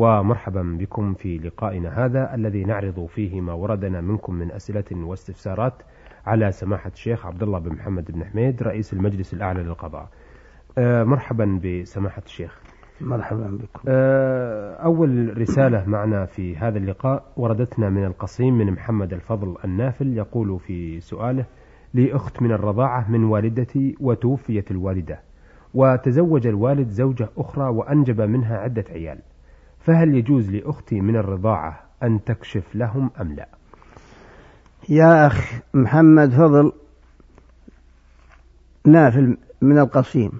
ومرحبا بكم في لقائنا هذا الذي نعرض فيه ما وردنا منكم من أسئلة واستفسارات على سماحة الشيخ عبد الله بن محمد بن حميد رئيس المجلس الأعلى للقضاء. آه، مرحبا بسماحة الشيخ. مرحبا بكم. آه، أول رسالة معنا في هذا اللقاء وردتنا من القصيم من محمد الفضل النافل يقول في سؤاله لي أخت من الرضاعة من والدتي وتوفيت الوالدة وتزوج الوالد زوجة أخرى وأنجب منها عدة عيال. فهل يجوز لأختي من الرضاعة أن تكشف لهم أم لا؟ يا أخ محمد فضل نافل من القصيم.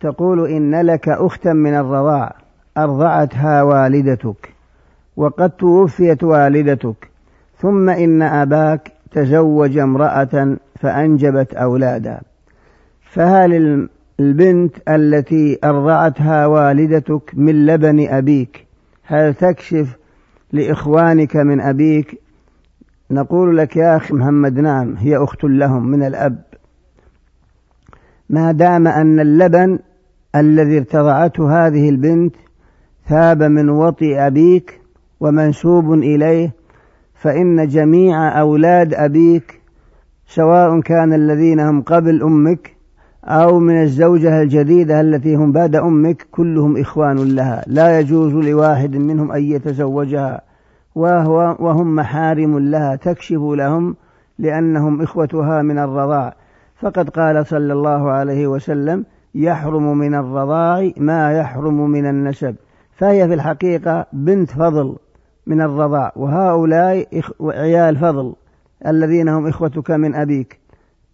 تقول إن لك أختا من الرضاع أرضعتها والدتك وقد توفيت والدتك ثم إن أباك تزوج امرأة فأنجبت أولادا. فهل البنت التي أرضعتها والدتك من لبن أبيك. هل تكشف لإخوانك من أبيك؟ نقول لك يا أخي محمد نعم هي أخت لهم من الأب. ما دام أن اللبن الذي ارتضعته هذه البنت ثاب من وطئ أبيك ومنسوب إليه فإن جميع أولاد أبيك سواء كان الذين هم قبل أمك أو من الزوجة الجديدة التي هم بعد أمك كلهم إخوان لها. لا يجوز لواحد منهم أن يتزوجها. وهو وهم محارم لها. تكشف لهم لأنهم إخوتها من الرضاع. فقد قال صلى الله عليه وسلم يحرم من الرضاع ما يحرم من النسب. فهي في الحقيقة بنت فضل من الرضاع. وهؤلاء عيال فضل الذين هم إخوتك من أبيك.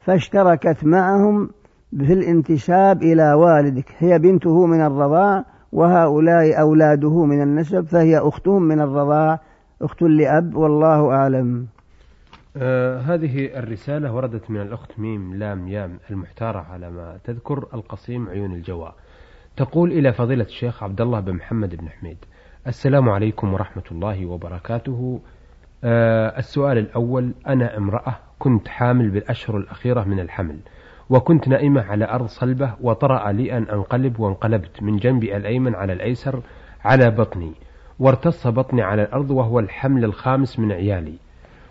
فاشتركت معهم في الانتساب إلى والدك. هي بنته من الرضاع وهؤلاء أولاده من النسب فهي أختهم من الرضاع أخت لأب والله أعلم. آه هذه الرسالة وردت من الأخت ميم لام يام المحتارة على ما تذكر القصيم عيون الجواء تقول إلى فضيلة الشيخ عبد الله بن محمد بن حميد السلام عليكم ورحمة الله وبركاته. آه السؤال الأول أنا امرأة كنت حامل بالأشهر الأخيرة من الحمل. وكنت نائمة على أرض صلبة وطرأ لي أن أنقلب وانقلبت من جنبي الأيمن على الأيسر على بطني وارتص بطني على الأرض وهو الحمل الخامس من عيالي.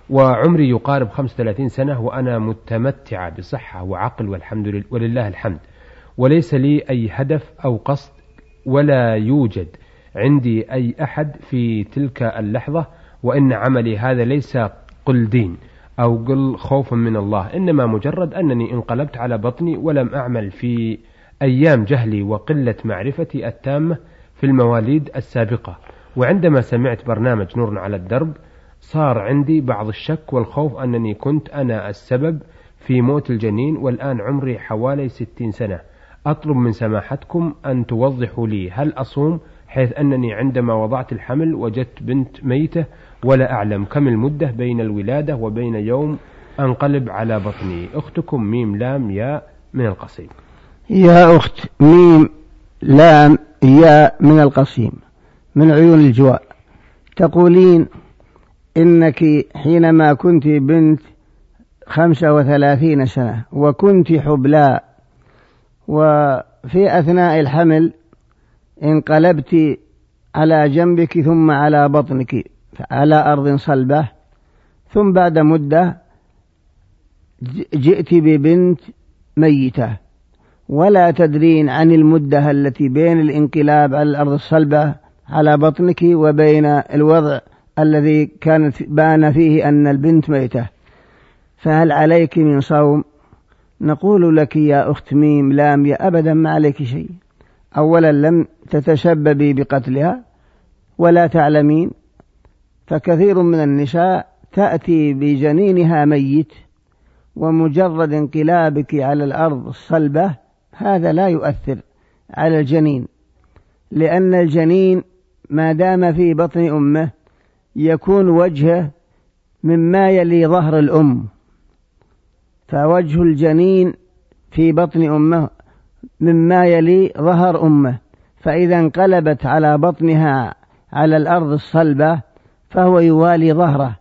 وعمري يقارب 35 سنة وأنا متمتعة بصحة وعقل والحمد لله ولله الحمد. وليس لي أي هدف أو قصد ولا يوجد عندي أي أحد في تلك اللحظة وإن عملي هذا ليس قل دين. أو قل خوفا من الله. إنما مجرد أنني انقلبت على بطني ولم أعمل في أيام جهلي وقلة معرفتي التامة في المواليد السابقة. وعندما سمعت برنامج نور على الدرب صار عندي بعض الشك والخوف أنني كنت أنا السبب في موت الجنين والآن عمري حوالي ستين سنة. أطلب من سماحتكم أن توضحوا لي هل أصوم حيث أنني عندما وضعت الحمل وجدت بنت ميتة ولا أعلم كم المدة بين الولادة وبين يوم أنقلب على بطني. أختكم ميم لام يا من القصيم. يا أخت ميم لام يا من القصيم. من عيون الجواء تقولين إنك حينما كنت بنت خمسة وثلاثين سنة وكنت حبلاء وفي أثناء الحمل انقلبت على جنبك ثم على بطنك. على أرض صلبة ثم بعد مدة جئت ببنت ميتة. ولا تدرين عن المدة التي بين الانقلاب على الأرض الصلبة على بطنك وبين الوضع الذي كانت بان فيه أن البنت ميتة. فهل عليك من صوم؟ نقول لك يا أخت ميم لام يا أبدا ما عليك شيء. أولا لم تتسببي بقتلها ولا تعلمين فكثير من النساء تأتي بجنينها ميت ومجرد انقلابك على الأرض الصلبة هذا لا يؤثر على الجنين لأن الجنين ما دام في بطن أمه يكون وجهه مما يلي ظهر الأم. فوجه الجنين في بطن أمه مما يلي ظهر أمه. فإذا انقلبت على بطنها على الأرض الصلبة فهو يوالي ظهره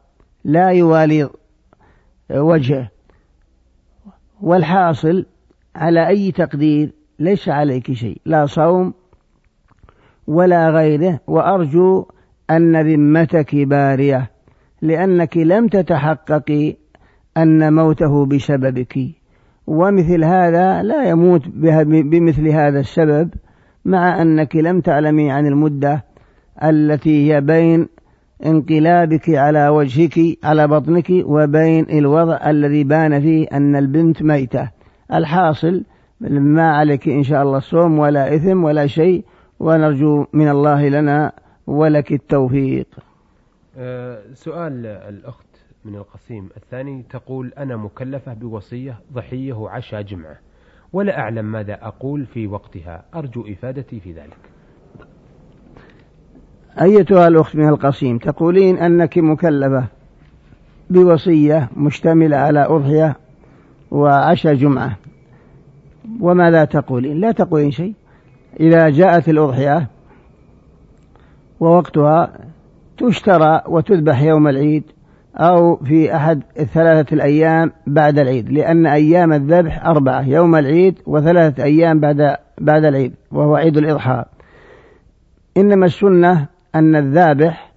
لا يوالي وجهه. والحاصل على أي تقدير ليس عليك شيء لا صوم ولا غيره. وأرجو أن ذمتك بارية لأنك لم تتحققي أن موته بسببك. ومثل هذا لا يموت بمثل هذا السبب مع أنك لم تعلمي عن المدة التي هي بين انقلابك على وجهك على بطنك وبين الوضع الذي بان فيه أن البنت ميتة. الحاصل ما عليك إن شاء الله صوم ولا إثم ولا شيء ونرجو من الله لنا ولك التوفيق. أه سؤال الأخت من القصيم الثاني تقول أنا مكلفة بوصية ضحية وعشاء جمعة ولا أعلم ماذا أقول في وقتها أرجو إفادتي في ذلك. أيتها الأخت من القصيم تقولين أنك مكلفة بوصية مشتملة على أضحية وعشاء جمعة. وماذا تقولين؟ لا تقولين شيء. إذا جاءت الأضحية ووقتها تشترى وتذبح يوم العيد أو في أحد الثلاثة الأيام بعد العيد لأن أيام الذبح أربعة يوم العيد وثلاثة أيام بعد بعد العيد وهو عيد الإضحى. إنما السنة أن الذابح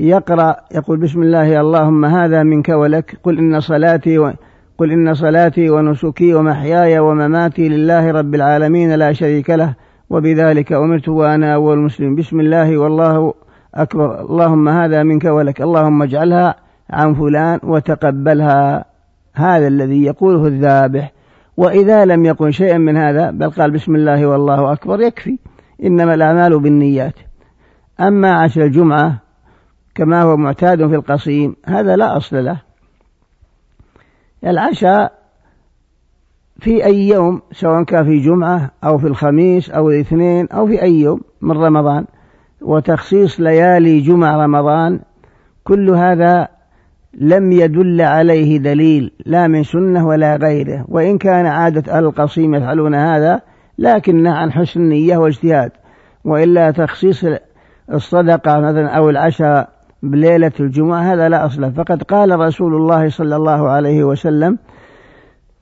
يقرأ يقول بسم الله اللهم هذا منك ولك قل إن صلاتي و قل إن صلاتي ونسكي ومحياي ومماتي لله رب العالمين لا شريك له وبذلك أمرت وأنا أول مسلم بسم الله والله أكبر. اللهم هذا منك ولك اللهم اجعلها عن فلان وتقبلها. هذا الذي يقوله الذابح. وإذا لم يقل شيئا من هذا بل قال بسم الله والله أكبر يكفي. إنما الأعمال بالنيات. أما عشر الجمعة كما هو معتاد في القصيم هذا لا أصل له. العشاء في أي يوم سواء كان في جمعة أو في الخميس أو الاثنين أو في أي يوم من رمضان. وتخصيص ليالي جمع رمضان كل هذا لم يدل عليه دليل لا من سنة ولا غيره. وإن كان عادة أهل القصيم يفعلون هذا لكنه عن حسن نية واجتهاد. وإلا تخصيص الصدقة مثلا أو العشاء بليلة الجمعة هذا لا أصل فقد قال رسول الله صلى الله عليه وسلم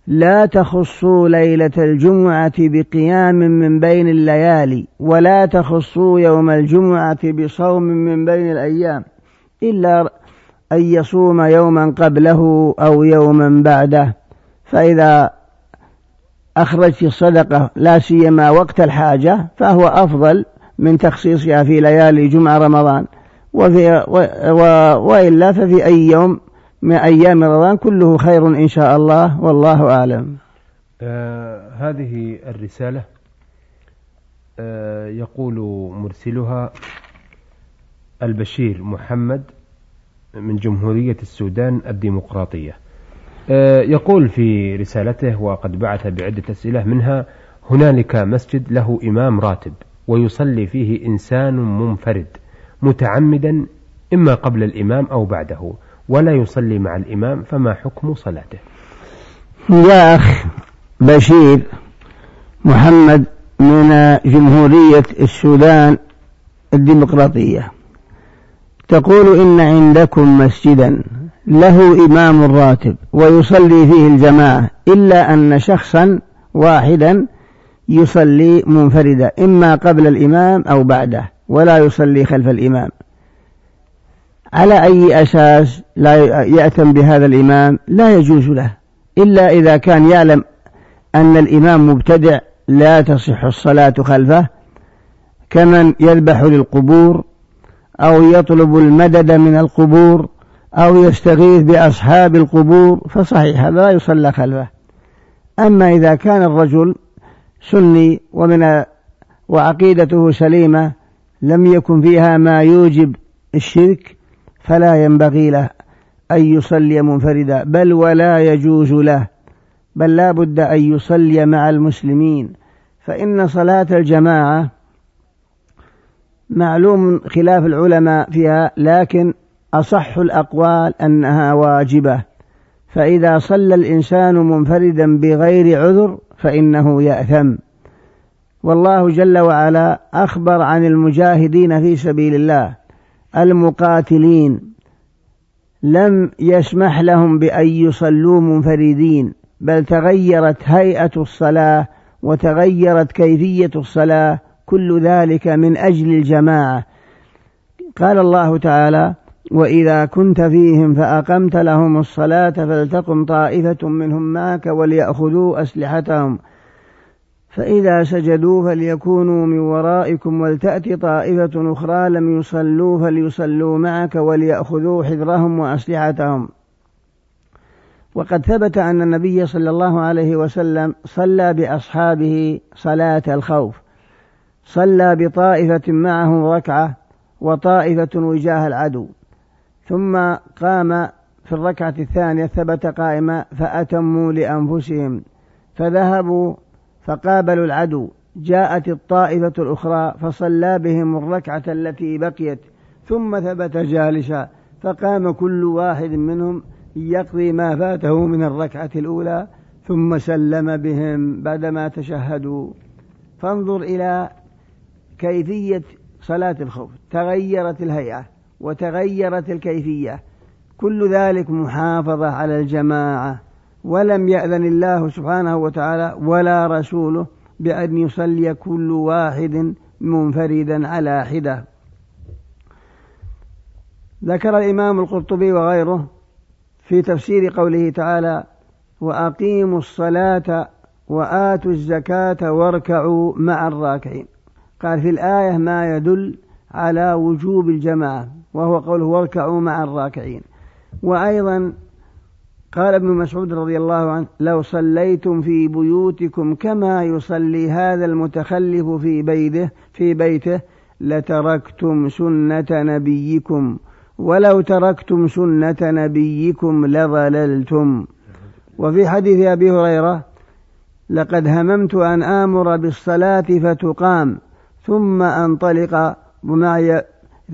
لا تخصوا ليلة الجمعة بقيام من بين الليالي ولا تخصوا يوم الجمعة بصوم من بين الأيام إلا أن يصوم يوما قبله أو يوما بعده. فإذا أخرجت الصدقة لا سيما وقت الحاجة فهو أفضل من تخصيصها في ليالي جمعة رمضان. وفي و و وإلا ففي أي يوم من أيام رمضان كله خير إن شاء الله والله أعلم. آه هذه الرسالة آه يقول مرسلها البشير محمد من جمهورية السودان الديمقراطية. آه يقول في رسالته وقد بعث بعدة أسئلة منها هنالك مسجد له إمام راتب. ويصلي فيه إنسان منفرد متعمدا إما قبل الإمام أو بعده ولا يصلي مع الإمام فما حكم صلاته؟ يا أخ بشير محمد من جمهورية السودان الديمقراطية. تقول إن عندكم مسجدا له إمام راتب ويصلي فيه الجماعة إلا أن شخصا واحدا يصلي منفردا إما قبل الإمام أو بعده ولا يصلي خلف الإمام. على أي أساس لا يأتم بهذا الإمام؟ لا يجوز له. إلا إذا كان يعلم أن الإمام مبتدع لا تصح الصلاة خلفه كمن يذبح للقبور أو يطلب المدد من القبور أو يستغيث بأصحاب القبور فصحيح هذا لا يصلى خلفه. أما إذا كان الرجل سني ومن وعقيدته سليمة لم يكن فيها ما يوجب الشرك فلا ينبغي له أن يصلي منفردا بل ولا يجوز له بل لا بد أن يصلي مع المسلمين. فإن صلاة الجماعة معلوم خلاف العلماء فيها لكن أصح الأقوال أنها واجبة. فإذا صلى الإنسان منفردا بغير عذر فإنه يأثم. والله جل وعلا أخبر عن المجاهدين في سبيل الله المقاتلين. لم يسمح لهم بأن يصلوا منفردين بل تغيرت هيئة الصلاة وتغيرت كيفية الصلاة كل ذلك من أجل الجماعة. قال الله تعالى وإذا كنت فيهم فأقمت لهم الصلاة فلتقم طائفة منهم معك وليأخذوا أسلحتهم. فإذا سجدوا فليكونوا من ورائكم ولتأت طائفة أخرى لم يصلوا فليصلوا معك وليأخذوا حذرهم وأسلحتهم. وقد ثبت أن النبي صلى الله عليه وسلم صلى بأصحابه صلاة الخوف. صلى بطائفة معه ركعة وطائفة وجاه العدو. ثم قام في الركعة الثانية ثبت قائما فأتموا لأنفسهم فذهبوا فقابلوا العدو. جاءت الطائفة الأخرى فصلى بهم الركعة التي بقيت ثم ثبت جالسا فقام كل واحد منهم يقضي ما فاته من الركعة الأولى ثم سلم بهم بعدما تشهدوا. فانظر إلى كيفية صلاة الخوف تغيرت الهيئة. وتغيرت الكيفية. كل ذلك محافظة على الجماعة. ولم يأذن الله سبحانه وتعالى ولا رسوله بأن يصلي كل واحد منفردا على حدة. ذكر الإمام القرطبي وغيره في تفسير قوله تعالى وأقيموا الصلاة وآتوا الزكاة واركعوا مع الراكعين قال في الآية ما يدل على وجوب الجماعة وهو قوله واركعوا مع الراكعين. وأيضا قال ابن مسعود رضي الله عنه لو صليتم في بيوتكم كما يصلي هذا المتخلف في بيته في بيته لتركتم سنة نبيكم. ولو تركتم سنة نبيكم لضللتم. وفي حديث أبي هريرة لقد هممت أن آمر بالصلاة فتقام ثم أنطلق ومعي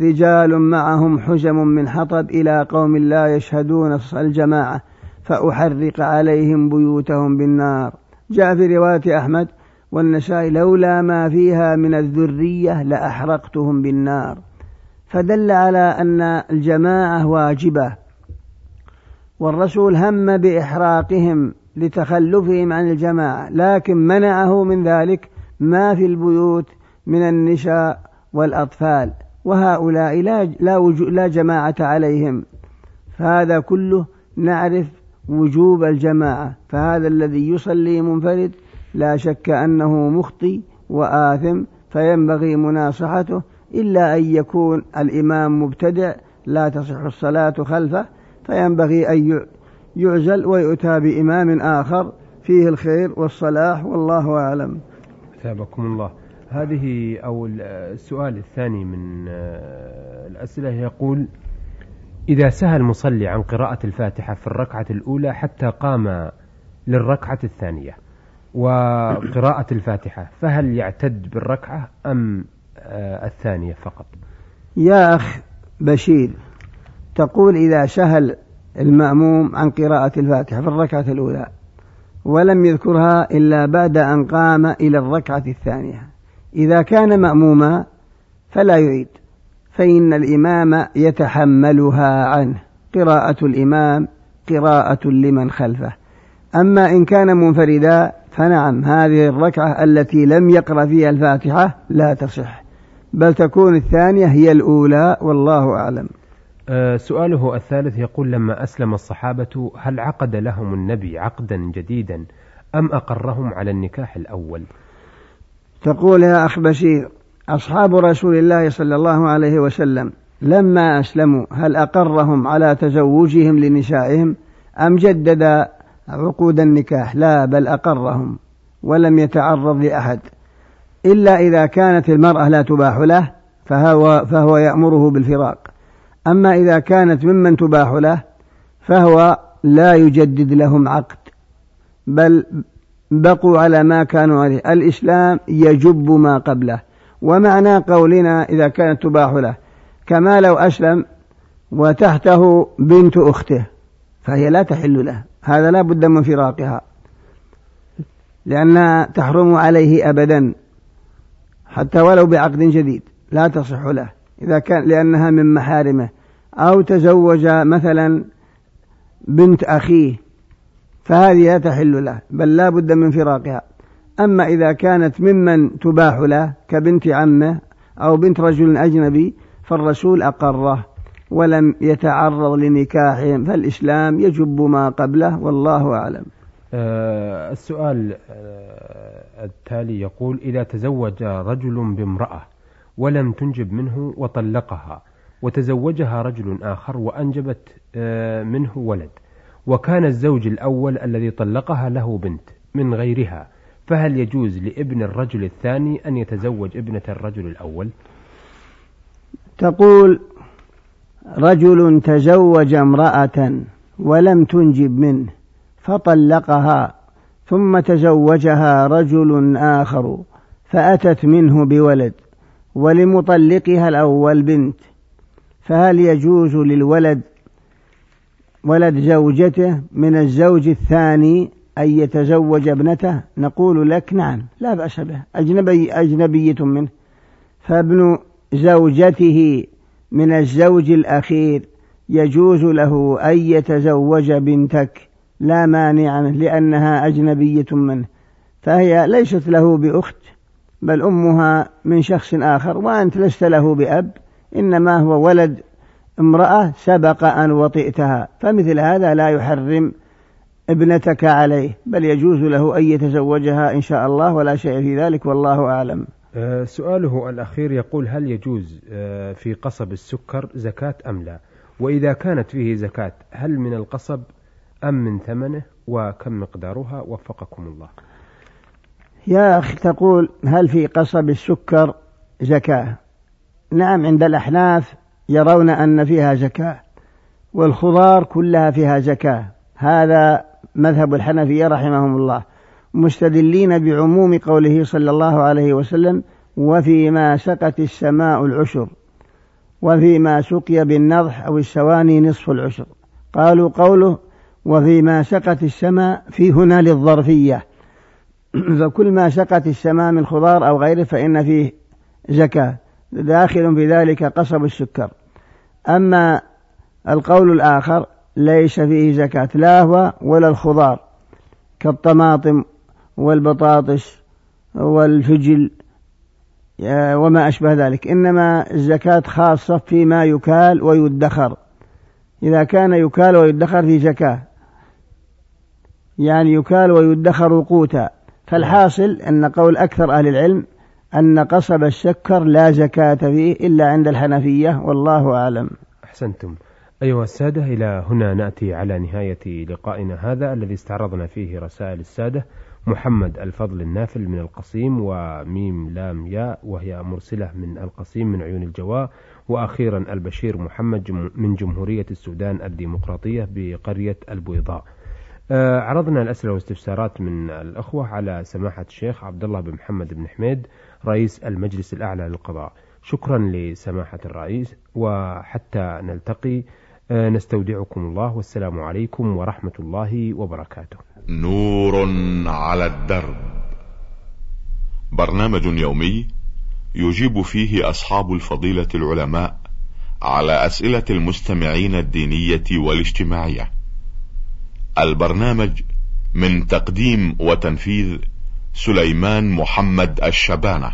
رجال معهم حزم من حطب إلى قوم لا يشهدون الجماعة فأحرق عليهم بيوتهم بالنار. جاء في رواية أحمد والنسائي لولا ما فيها من الذرية لأحرقتهم بالنار. فدل على أن الجماعة واجبة والرسول هم بإحراقهم لتخلفهم عن الجماعة لكن منعه من ذلك ما في البيوت من النساء والأطفال. وهؤلاء لا, لا, لا جماعة عليهم. فهذا كله نعرف وجوب الجماعة. فهذا الذي يصلي منفرد لا شك أنه مخطي وآثم فينبغي مناصحته إلا أن يكون الإمام مبتدع لا تصح الصلاة خلفه فينبغي أن يعزل ويؤتى بإمام آخر فيه الخير والصلاح والله أعلم. ثابكم الله. هذه أو السؤال الثاني من آه، الأسئلة يقول إذا سهى المصلي عن قراءة الفاتحة في الركعة الأولى حتى قام للركعة الثانية وقراءة الفاتحة فهل يعتد بالركعة أم آه، الثانية فقط؟ يا أخ بشير تقول إذا سهل المأموم عن قراءة الفاتحة في الركعة الأولى ولم يذكرها إلا بعد أن قام إلى الركعة الثانية. إذا كان مأموما فلا يعيد فإن الإمام يتحملها عنه قراءة الإمام قراءة لمن خلفه. أما إن كان منفردا فنعم هذه الركعة التي لم يقرأ فيها الفاتحة لا تصح. بل تكون الثانية هي الأولى والله أعلم. أه سؤاله الثالث يقول لما أسلم الصحابة هل عقد لهم النبي عقدا جديدا أم أقرهم على النكاح الأول؟ تقول يا أخ بشير أصحاب رسول الله صلى الله عليه وسلم لما أسلموا هل أقرهم على تزوجهم لنسائهم أم جدد عقود النكاح؟ لا بل أقرهم ولم يتعرض لأحد. إلا إذا كانت المرأة لا تباح له فهو, فهو يأمره بالفراق. أما إذا كانت ممن تباح له فهو لا يجدد لهم عقد بل بقوا على ما كانوا عليه. الإسلام يجب ما قبله. ومعنى قولنا إذا كانت تباح له. كما لو أسلم وتحته بنت أخته فهي لا تحل له. هذا لا بد من فراقها. لأنها تحرم عليه أبدا. حتى ولو بعقد جديد لا تصح له. إذا كان لأنها من محارمه. أو تزوج مثلا بنت أخيه. فهذه لا تحل له بل لا بد من فراقها. أما إذا كانت ممن تباح له كبنت عمه أو بنت رجل أجنبي فالرسول أقره ولم يتعرض لنكاحهم فالإسلام يجب ما قبله والله أعلم. آه السؤال آه التالي يقول إذا تزوج رجل بامرأة ولم تنجب منه وطلقها وتزوجها رجل آخر وأنجبت آه منه ولد وكان الزوج الأول الذي طلقها له بنت من غيرها فهل يجوز لابن الرجل الثاني أن يتزوج ابنة الرجل الأول؟ تقول رجل تزوج امرأة ولم تنجب منه فطلقها ثم تزوجها رجل آخر فأتت منه بولد ولمطلقها الأول بنت فهل يجوز للولد ولد زوجته من الزوج الثاني أن يتزوج ابنته. نقول لك نعم لا بأس به. أجنبي أجنبية منه. فابن زوجته من الزوج الأخير يجوز له أن يتزوج بنتك. لا مانع لأنها أجنبية منه. فهي ليست له بأخت بل أمها من شخص آخر وأنت لست له بأب إنما هو ولد امرأة سبق أن وطئتها فمثل هذا لا يحرم ابنتك عليه بل يجوز له أن يتزوجها إن شاء الله ولا شيء في ذلك والله أعلم. آه، سؤاله الأخير يقول هل يجوز آه، في قصب السكر زكاة أم لا؟ وإذا كانت فيه زكاة هل من القصب أم من ثمنه؟ وكم مقدارها؟ وفقكم الله. يا أخي تقول هل في قصب السكر زكاة؟ نعم عند الأحناف يرون أن فيها زكاة والخضار كلها فيها زكاة. هذا مذهب الحنفية رحمهم الله مستدلين بعموم قوله صلى الله عليه وسلم وفيما سقت السماء العشر وفيما سقي بالنضح أو السواني نصف العشر قالوا قوله وفيما سقت السماء في هنا للظرفية. فكل ما سقت السماء من خضار أو غيره فإن فيه زكاة. داخل في ذلك قصب السكر. أما القول الآخر ليس فيه زكاة لا هو ولا الخضار كالطماطم والبطاطس والفجل وما أشبه ذلك. إنما الزكاة خاصة فيما يكال ويدخر. إذا كان يكال ويدخر في زكاة يعني يكال ويدخر قوتا فالحاصل أن قول أكثر أهل العلم أن قصب السكر لا زكاة فيه إلا عند الحنفية والله أعلم. أحسنتم. أيها السادة إلى هنا نأتي على نهاية لقائنا هذا الذي استعرضنا فيه رسائل السادة محمد الفضل النافل من القصيم وميم لام ياء وهي مرسلة من القصيم من عيون الجواء وأخيرا البشير محمد من جمهورية السودان الديمقراطية بقرية البيضاء. آه، عرضنا الأسئلة والاستفسارات من الأخوة على سماحة الشيخ عبد الله بن محمد بن حميد رئيس المجلس الأعلى للقضاء. شكرا لسماحة الرئيس وحتى نلتقي. آه، نستودعكم الله والسلام عليكم ورحمة الله وبركاته. نور على الدرب. برنامج يومي يجيب فيه أصحاب الفضيلة العلماء على أسئلة المستمعين الدينية والاجتماعية. البرنامج من تقديم وتنفيذ سليمان محمد الشبانة.